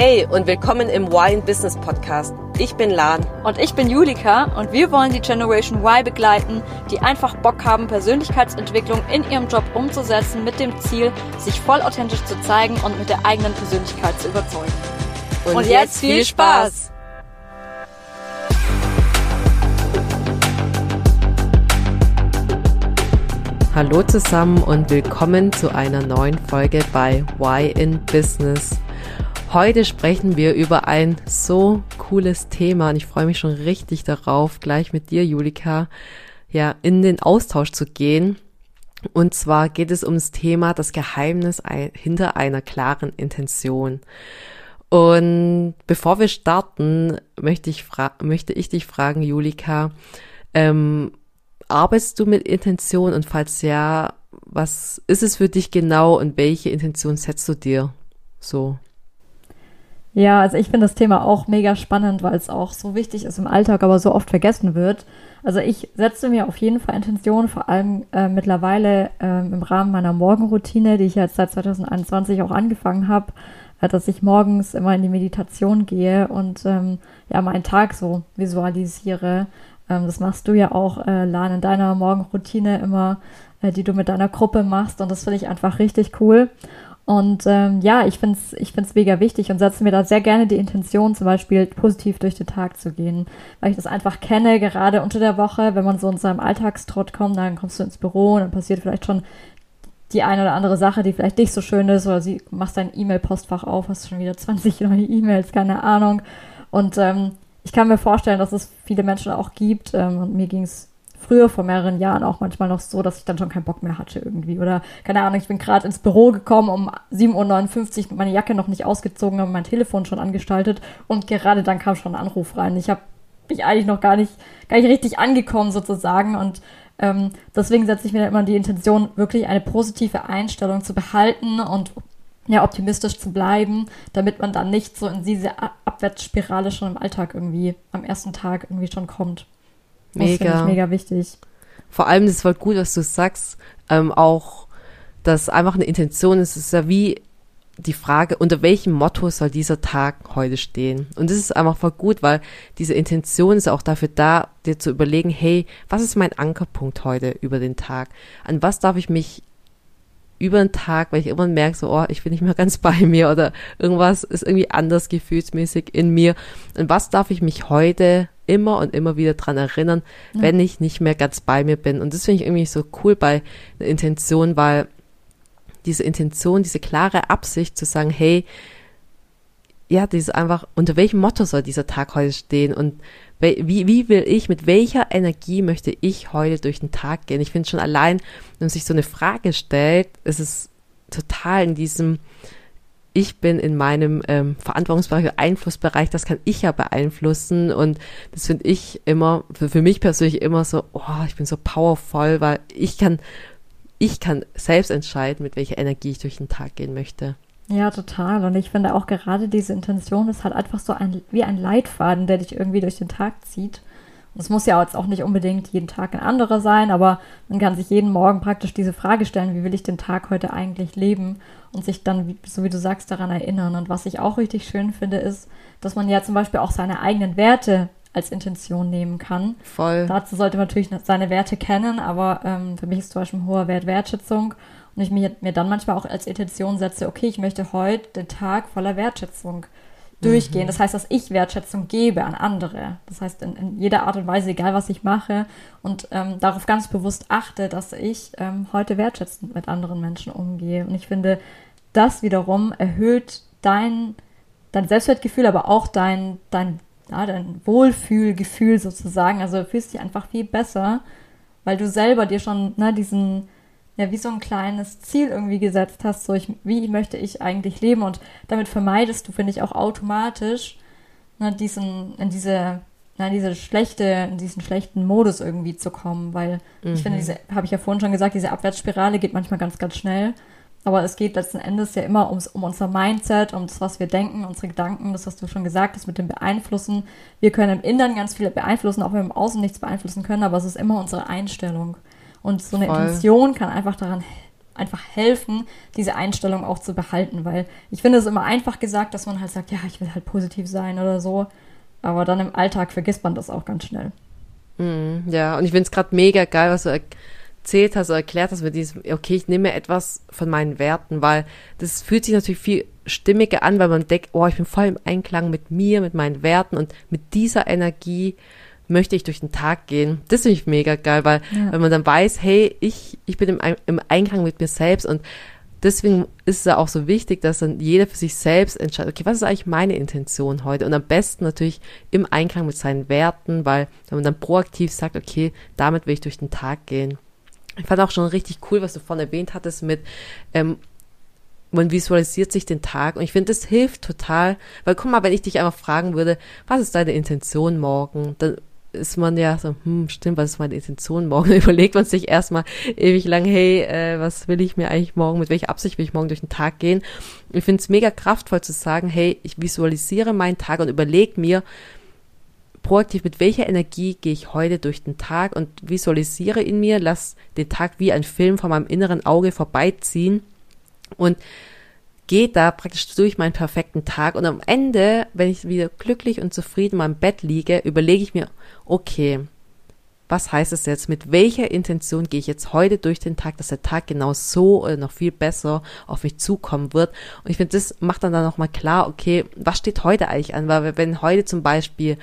Hey und willkommen im Wine Business Podcast. Ich bin Lan. Und ich bin Julika und wir wollen die Generation Y begleiten, die einfach Bock haben, Persönlichkeitsentwicklung in ihrem Job umzusetzen mit dem Ziel, sich voll authentisch zu zeigen und mit der eigenen Persönlichkeit zu überzeugen. Und, und jetzt viel Spaß! Hallo zusammen und willkommen zu einer neuen Folge bei Why in Business. Heute sprechen wir über ein so cooles Thema und ich freue mich schon richtig darauf, gleich mit dir, Julika, ja, in den Austausch zu gehen. Und zwar geht es ums Thema das Geheimnis hinter einer klaren Intention. Und bevor wir starten, möchte ich, möchte ich dich fragen, Julika, ähm, arbeitest du mit Intention und falls ja, was ist es für dich genau und welche Intention setzt du dir so? Ja, also ich finde das Thema auch mega spannend, weil es auch so wichtig ist im Alltag, aber so oft vergessen wird. Also ich setze mir auf jeden Fall Intentionen, vor allem äh, mittlerweile äh, im Rahmen meiner Morgenroutine, die ich jetzt seit 2021 auch angefangen habe, äh, dass ich morgens immer in die Meditation gehe und ähm, ja meinen Tag so visualisiere. Ähm, das machst du ja auch, äh, Lan, in deiner Morgenroutine immer, äh, die du mit deiner Gruppe machst und das finde ich einfach richtig cool. Und ähm, ja, ich finde es ich find's mega wichtig und setze mir da sehr gerne die Intention, zum Beispiel positiv durch den Tag zu gehen, weil ich das einfach kenne, gerade unter der Woche, wenn man so in seinem Alltagstrott kommt, dann kommst du ins Büro und dann passiert vielleicht schon die eine oder andere Sache, die vielleicht nicht so schön ist, oder sie machst dein E-Mail-Postfach auf, hast schon wieder 20 neue E-Mails, keine Ahnung. Und ähm, ich kann mir vorstellen, dass es viele Menschen auch gibt, ähm, und mir ging es früher vor mehreren Jahren auch manchmal noch so, dass ich dann schon keinen Bock mehr hatte irgendwie. Oder keine Ahnung, ich bin gerade ins Büro gekommen um 7.59 Uhr, meine Jacke noch nicht ausgezogen, habe mein Telefon schon angestaltet und gerade dann kam schon ein Anruf rein. Ich habe mich eigentlich noch gar nicht, gar nicht richtig angekommen sozusagen und ähm, deswegen setze ich mir immer die Intention, wirklich eine positive Einstellung zu behalten und ja, optimistisch zu bleiben, damit man dann nicht so in diese Abwärtsspirale schon im Alltag irgendwie am ersten Tag irgendwie schon kommt. Mega. Mega wichtig. Vor allem das ist voll gut, was du sagst, ähm, auch, dass einfach eine Intention ist, ist ja wie die Frage, unter welchem Motto soll dieser Tag heute stehen? Und das ist einfach voll gut, weil diese Intention ist auch dafür da, dir zu überlegen, hey, was ist mein Ankerpunkt heute über den Tag? An was darf ich mich über den Tag, weil ich irgendwann merke, so, oh, ich bin nicht mehr ganz bei mir oder irgendwas ist irgendwie anders gefühlsmäßig in mir. Und was darf ich mich heute immer und immer wieder dran erinnern, ja. wenn ich nicht mehr ganz bei mir bin. Und das finde ich irgendwie so cool bei einer Intention, weil diese Intention, diese klare Absicht zu sagen, hey, ja, dieses einfach, unter welchem Motto soll dieser Tag heute stehen und wie, wie will ich, mit welcher Energie möchte ich heute durch den Tag gehen? Ich finde schon allein, wenn man sich so eine Frage stellt, ist es total in diesem, ich bin in meinem ähm, Verantwortungsbereich, Einflussbereich, das kann ich ja beeinflussen und das finde ich immer, für, für mich persönlich immer so, oh, ich bin so powerful, weil ich kann, ich kann selbst entscheiden, mit welcher Energie ich durch den Tag gehen möchte. Ja, total. Und ich finde auch gerade diese Intention ist halt einfach so ein, wie ein Leitfaden, der dich irgendwie durch den Tag zieht. Es muss ja jetzt auch nicht unbedingt jeden Tag ein anderer sein, aber man kann sich jeden Morgen praktisch diese Frage stellen, wie will ich den Tag heute eigentlich leben und sich dann, so wie du sagst, daran erinnern. Und was ich auch richtig schön finde, ist, dass man ja zum Beispiel auch seine eigenen Werte als Intention nehmen kann. Voll. Dazu sollte man natürlich seine Werte kennen, aber ähm, für mich ist zum Beispiel ein hoher Wert Wertschätzung. Und ich mir, mir dann manchmal auch als Intention setze, okay, ich möchte heute den Tag voller Wertschätzung durchgehen. Mhm. Das heißt, dass ich Wertschätzung gebe an andere. Das heißt, in, in jeder Art und Weise, egal was ich mache, und ähm, darauf ganz bewusst achte, dass ich ähm, heute wertschätzend mit anderen Menschen umgehe. Und ich finde, das wiederum erhöht dein, dein Selbstwertgefühl, aber auch dein, dein, ja, dein Wohlfühlgefühl sozusagen. Also du fühlst dich einfach viel besser, weil du selber dir schon ne, diesen ja wie so ein kleines Ziel irgendwie gesetzt hast, so ich, wie möchte ich eigentlich leben und damit vermeidest du, finde ich, auch automatisch ne, diesen, in diese, na, diese schlechte, in diesen schlechten Modus irgendwie zu kommen, weil mhm. ich finde, mhm. diese, habe ich ja vorhin schon gesagt, diese Abwärtsspirale geht manchmal ganz, ganz schnell. Aber es geht letzten Endes ja immer ums, um unser Mindset, um das, was wir denken, unsere Gedanken, das, was du schon gesagt hast, mit dem Beeinflussen. Wir können im Inneren ganz viel beeinflussen, auch wenn wir im Außen nichts beeinflussen können, aber es ist immer unsere Einstellung. Und so eine Voll. Intention kann einfach daran einfach helfen, diese Einstellung auch zu behalten, weil ich finde es immer einfach gesagt, dass man halt sagt, ja, ich will halt positiv sein oder so, aber dann im Alltag vergisst man das auch ganz schnell. Mm, ja, und ich finde es gerade mega geil, was du erzählt hast, oder erklärt hast mit diesem, okay, ich nehme etwas von meinen Werten, weil das fühlt sich natürlich viel stimmiger an, weil man denkt, oh, ich bin voll im Einklang mit mir, mit meinen Werten und mit dieser Energie möchte ich durch den Tag gehen. Das finde ich mega geil, weil ja. wenn man dann weiß, hey, ich, ich bin im, im Einklang mit mir selbst und deswegen ist es ja auch so wichtig, dass dann jeder für sich selbst entscheidet, okay, was ist eigentlich meine Intention heute? Und am besten natürlich im Einklang mit seinen Werten, weil wenn man dann proaktiv sagt, okay, damit will ich durch den Tag gehen. Ich fand auch schon richtig cool, was du vorhin erwähnt hattest mit, ähm, man visualisiert sich den Tag und ich finde, das hilft total, weil guck mal, wenn ich dich einfach fragen würde, was ist deine Intention morgen, dann ist man ja so, hm, stimmt, was ist meine Intention morgen? Überlegt man sich erstmal ewig lang, hey, äh, was will ich mir eigentlich morgen, mit welcher Absicht will ich morgen durch den Tag gehen? Ich finde es mega kraftvoll zu sagen, hey, ich visualisiere meinen Tag und überlege mir proaktiv, mit welcher Energie gehe ich heute durch den Tag und visualisiere in mir, lass den Tag wie ein Film vor meinem inneren Auge vorbeiziehen und gehe da praktisch durch meinen perfekten Tag und am Ende, wenn ich wieder glücklich und zufrieden in meinem Bett liege, überlege ich mir, okay, was heißt es jetzt? Mit welcher Intention gehe ich jetzt heute durch den Tag, dass der Tag genau so oder noch viel besser auf mich zukommen wird? Und ich finde, das macht dann dann nochmal klar, okay, was steht heute eigentlich an? Weil wenn heute zum Beispiel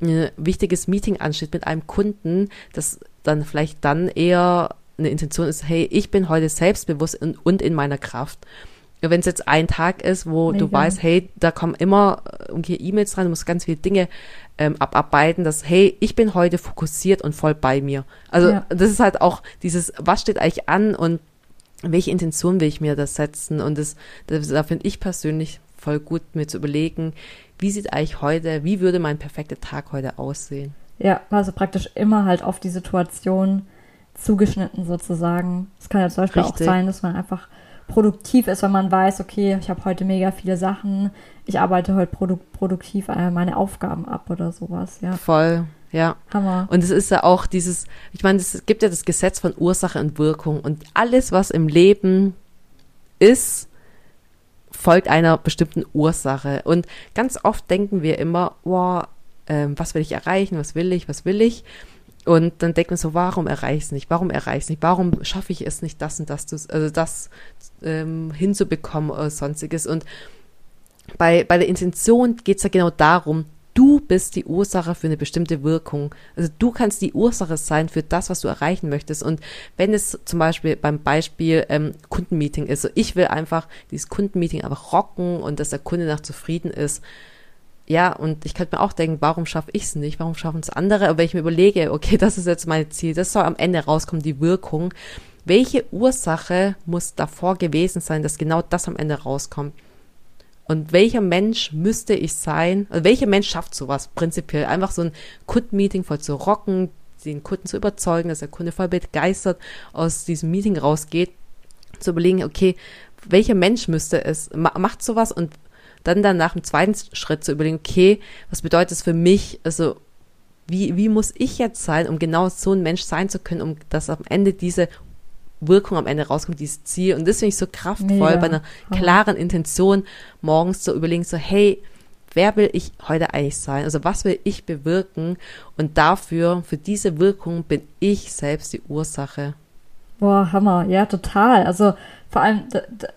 ein wichtiges Meeting ansteht mit einem Kunden, das dann vielleicht dann eher eine Intention ist, hey, ich bin heute selbstbewusst und in meiner Kraft wenn es jetzt ein Tag ist, wo Mega. du weißt, hey, da kommen immer okay, E-Mails rein, du musst ganz viele Dinge ähm, abarbeiten, dass, hey, ich bin heute fokussiert und voll bei mir. Also ja. das ist halt auch dieses, was steht eigentlich an und welche Intention will ich mir das setzen? Und das, das da finde ich persönlich voll gut, mir zu überlegen, wie sieht eigentlich heute, wie würde mein perfekter Tag heute aussehen? Ja, also praktisch immer halt auf die Situation zugeschnitten sozusagen. Es kann ja zum Beispiel Richtig. auch sein, dass man einfach produktiv ist, wenn man weiß, okay, ich habe heute mega viele Sachen, ich arbeite heute produ produktiv äh, meine Aufgaben ab oder sowas, ja. Voll, ja. Hammer. Und es ist ja auch dieses, ich meine, es gibt ja das Gesetz von Ursache und Wirkung und alles, was im Leben ist, folgt einer bestimmten Ursache. Und ganz oft denken wir immer, wow, ähm, was will ich erreichen, was will ich, was will ich? Und dann denkt man so, warum erreiche ich es nicht? Warum erreiche ich es nicht? Warum schaffe ich es nicht, das und das, also das ähm, hinzubekommen oder sonstiges? Und bei, bei der Intention geht es ja genau darum, du bist die Ursache für eine bestimmte Wirkung. Also du kannst die Ursache sein für das, was du erreichen möchtest. Und wenn es zum Beispiel beim Beispiel ähm, Kundenmeeting ist, so ich will einfach dieses Kundenmeeting einfach rocken und dass der Kunde nach zufrieden ist, ja, und ich könnte mir auch denken, warum schaffe ich es nicht? Warum schaffen es andere? Aber wenn ich mir überlege, okay, das ist jetzt mein Ziel, das soll am Ende rauskommen, die Wirkung. Welche Ursache muss davor gewesen sein, dass genau das am Ende rauskommt? Und welcher Mensch müsste ich sein? Also welcher Mensch schafft sowas prinzipiell? Einfach so ein Kundenmeeting voll zu rocken, den Kunden zu überzeugen, dass der Kunde voll begeistert aus diesem Meeting rausgeht, zu überlegen, okay, welcher Mensch müsste es, macht sowas und dann nach dem zweiten Schritt zu überlegen, okay, was bedeutet es für mich, also wie, wie muss ich jetzt sein, um genau so ein Mensch sein zu können, um dass am Ende diese Wirkung am Ende rauskommt, dieses Ziel. Und das finde ich so kraftvoll, Mega. bei einer klaren Intention morgens zu überlegen, so, hey, wer will ich heute eigentlich sein? Also was will ich bewirken? Und dafür, für diese Wirkung bin ich selbst die Ursache. Boah, Hammer. Ja, total. Also vor allem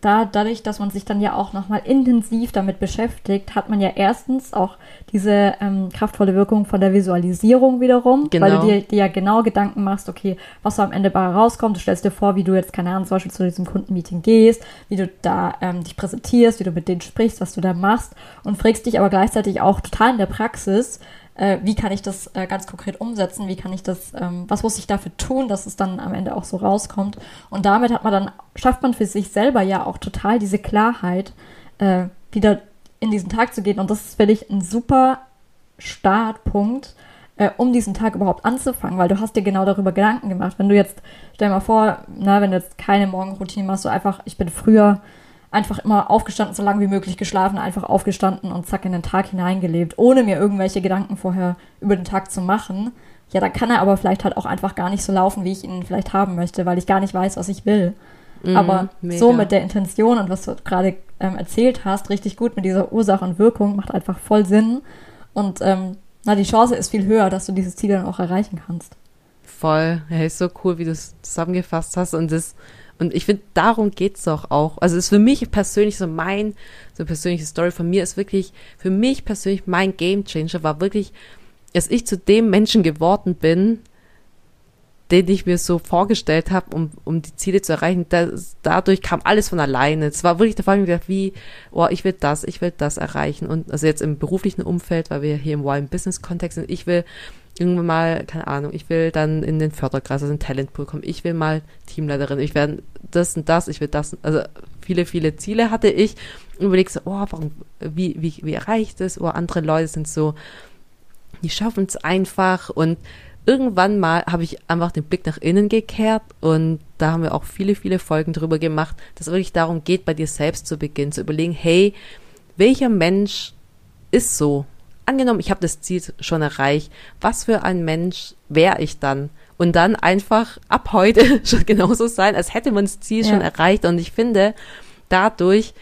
da, dadurch, dass man sich dann ja auch nochmal intensiv damit beschäftigt, hat man ja erstens auch diese ähm, kraftvolle Wirkung von der Visualisierung wiederum, genau. weil du genau. dir, dir ja genau Gedanken machst, okay, was so am Ende bei rauskommt. Du stellst dir vor, wie du jetzt, keine Ahnung, zum Beispiel zu diesem Kundenmeeting gehst, wie du da ähm, dich präsentierst, wie du mit denen sprichst, was du da machst und fragst dich aber gleichzeitig auch total in der Praxis, äh, wie kann ich das äh, ganz konkret umsetzen, wie kann ich das, ähm, was muss ich dafür tun, dass es dann am Ende auch so rauskommt. Und damit hat man dann, schafft man für sich selber ja auch total diese Klarheit, äh, wieder in diesen Tag zu gehen. Und das ist, finde ich, ein super Startpunkt, äh, um diesen Tag überhaupt anzufangen, weil du hast dir genau darüber Gedanken gemacht. Wenn du jetzt, stell dir mal vor, na, wenn du jetzt keine Morgenroutine machst, so einfach, ich bin früher einfach immer aufgestanden, so lange wie möglich geschlafen, einfach aufgestanden und zack in den Tag hineingelebt, ohne mir irgendwelche Gedanken vorher über den Tag zu machen. Ja, da kann er aber vielleicht halt auch einfach gar nicht so laufen, wie ich ihn vielleicht haben möchte, weil ich gar nicht weiß, was ich will. Mhm, Aber mega. so mit der Intention und was du gerade ähm, erzählt hast, richtig gut mit dieser Ursache und Wirkung, macht einfach voll Sinn. Und ähm, na, die Chance ist viel höher, dass du dieses Ziel dann auch erreichen kannst. Voll. Ja, ist so cool, wie du es zusammengefasst hast. Und das, und ich finde, darum geht es doch auch. Also es ist für mich persönlich so mein, so eine persönliche Story von mir ist wirklich, für mich persönlich mein Game Changer war wirklich, dass ich zu dem Menschen geworden bin, den ich mir so vorgestellt habe, um, um die Ziele zu erreichen, das, dadurch kam alles von alleine. Es war wirklich der Fall, gedacht, wie, oh, ich will das, ich will das erreichen. Und also jetzt im beruflichen Umfeld, weil wir hier im Wine Business Kontext sind, ich will irgendwann mal, keine Ahnung, ich will dann in den Förderkreis, also in den Talentpool kommen, ich will mal Teamleiterin, ich werde das und das, ich will das, also viele, viele Ziele hatte ich. Und überlegst so, oh, warum, wie, wie, wie erreicht es? Oh, andere Leute sind so, die schaffen es einfach. Und irgendwann mal habe ich einfach den Blick nach innen gekehrt. Und da haben wir auch viele, viele Folgen drüber gemacht, dass es wirklich darum geht, bei dir selbst zu beginnen, zu überlegen, hey, welcher Mensch ist so? Angenommen, ich habe das Ziel schon erreicht, was für ein Mensch wäre ich dann? Und dann einfach ab heute schon genauso sein, als hätte man das Ziel ja. schon erreicht. Und ich finde, dadurch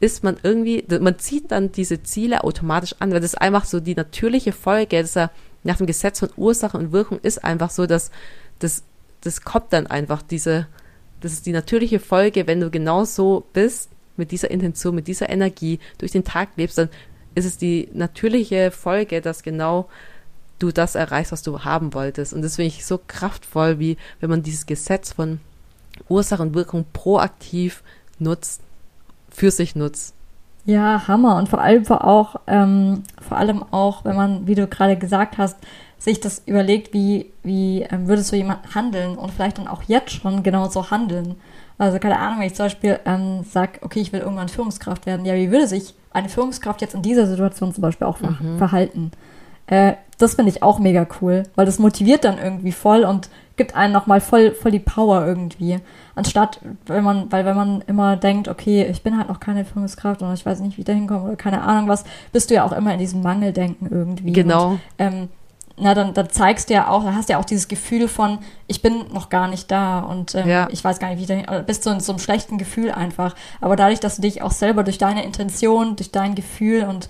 ist man irgendwie, man zieht dann diese Ziele automatisch an, weil das ist einfach so die natürliche Folge, das ist ja nach dem Gesetz von Ursache und Wirkung ist einfach so, dass das, das kommt dann einfach diese, das ist die natürliche Folge, wenn du genau so bist, mit dieser Intention, mit dieser Energie durch den Tag lebst, dann ist es die natürliche Folge, dass genau du das erreichst, was du haben wolltest. Und das finde ich so kraftvoll, wie wenn man dieses Gesetz von Ursache und Wirkung proaktiv nutzt, für sich nutzt. Ja, Hammer. Und vor allem auch, ähm, vor allem auch, wenn man, wie du gerade gesagt hast, sich das überlegt, wie, wie ähm, würdest du jemand handeln und vielleicht dann auch jetzt schon genauso handeln. Also keine Ahnung, wenn ich zum Beispiel ähm, sage, okay, ich will irgendwann Führungskraft werden, ja, wie würde sich eine Führungskraft jetzt in dieser Situation zum Beispiel auch mhm. verhalten? Äh, das finde ich auch mega cool, weil das motiviert dann irgendwie voll und gibt einen nochmal voll, voll die Power irgendwie. Anstatt, wenn man, weil wenn man immer denkt, okay, ich bin halt noch keine Führungskraft und ich weiß nicht, wie ich da hinkomme oder keine Ahnung was, bist du ja auch immer in diesem Mangeldenken irgendwie. Genau. Und, ähm, na, dann, dann zeigst du ja auch, da hast du ja auch dieses Gefühl von, ich bin noch gar nicht da und ähm, ja. ich weiß gar nicht, wie ich da hin, bist du in so einem schlechten Gefühl einfach. Aber dadurch, dass du dich auch selber durch deine Intention, durch dein Gefühl und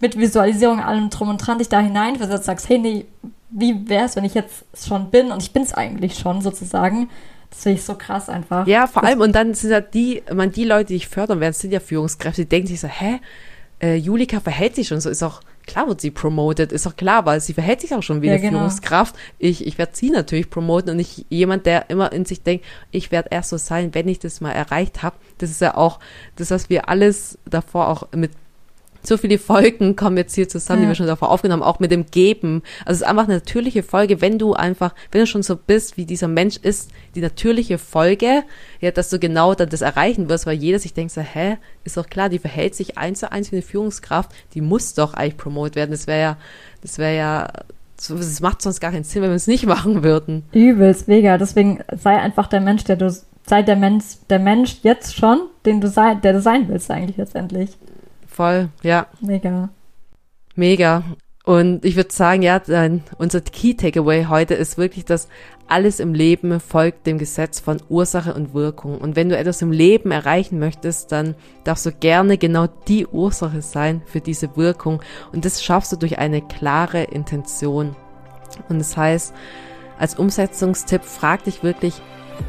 mit Visualisierung allem drum und dran dich da hineinversetzt, sagst, hey, nee, wie wäre es, wenn ich jetzt schon bin und ich bin es eigentlich schon sozusagen. Das finde ich so krass einfach. Ja, vor allem, und dann sind ja die, man, die Leute, die ich fördern werden, sind ja Führungskräfte, die denken sich so, hä, äh, Julika verhält sich schon so, ist auch, klar wird sie promoted, ist auch klar, weil sie verhält sich auch schon wie ja, eine genau. Führungskraft. Ich, ich werde sie natürlich promoten und nicht jemand, der immer in sich denkt, ich werde erst so sein, wenn ich das mal erreicht habe. Das ist ja auch das, was wir alles davor auch mit so viele Folgen kommen jetzt hier zusammen, ja. die wir schon davor aufgenommen, auch mit dem Geben. Also es ist einfach eine natürliche Folge, wenn du einfach, wenn du schon so bist, wie dieser Mensch ist, die natürliche Folge, ja, dass du genau dann das erreichen wirst, weil jeder sich denkt so, hä, ist doch klar, die verhält sich eins zu eins wie eine Führungskraft, die muss doch eigentlich promotet werden. Das wäre ja, das wäre ja, das macht sonst gar keinen Sinn, wenn wir es nicht machen würden. Übelst, mega. Deswegen sei einfach der Mensch, der du, sei der Mensch, der Mensch jetzt schon, den du sein, der du sein willst eigentlich letztendlich voll, ja. Mega. Mega. Und ich würde sagen, ja, dann, unser Key Takeaway heute ist wirklich, dass alles im Leben folgt dem Gesetz von Ursache und Wirkung. Und wenn du etwas im Leben erreichen möchtest, dann darfst du gerne genau die Ursache sein für diese Wirkung. Und das schaffst du durch eine klare Intention. Und das heißt, als Umsetzungstipp, frag dich wirklich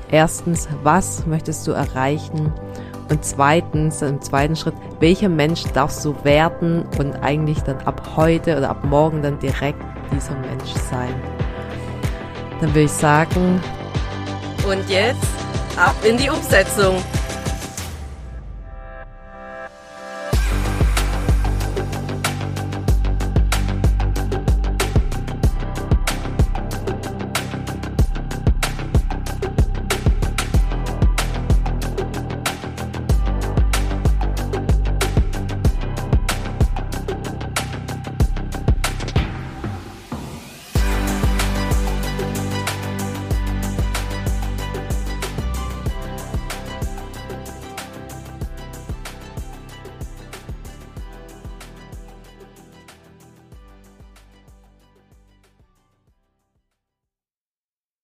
erstens, was möchtest du erreichen? Und zweitens, im zweiten Schritt, welcher Mensch darfst du werden und eigentlich dann ab heute oder ab morgen dann direkt dieser Mensch sein. Dann würde ich sagen, und jetzt ab in die Umsetzung.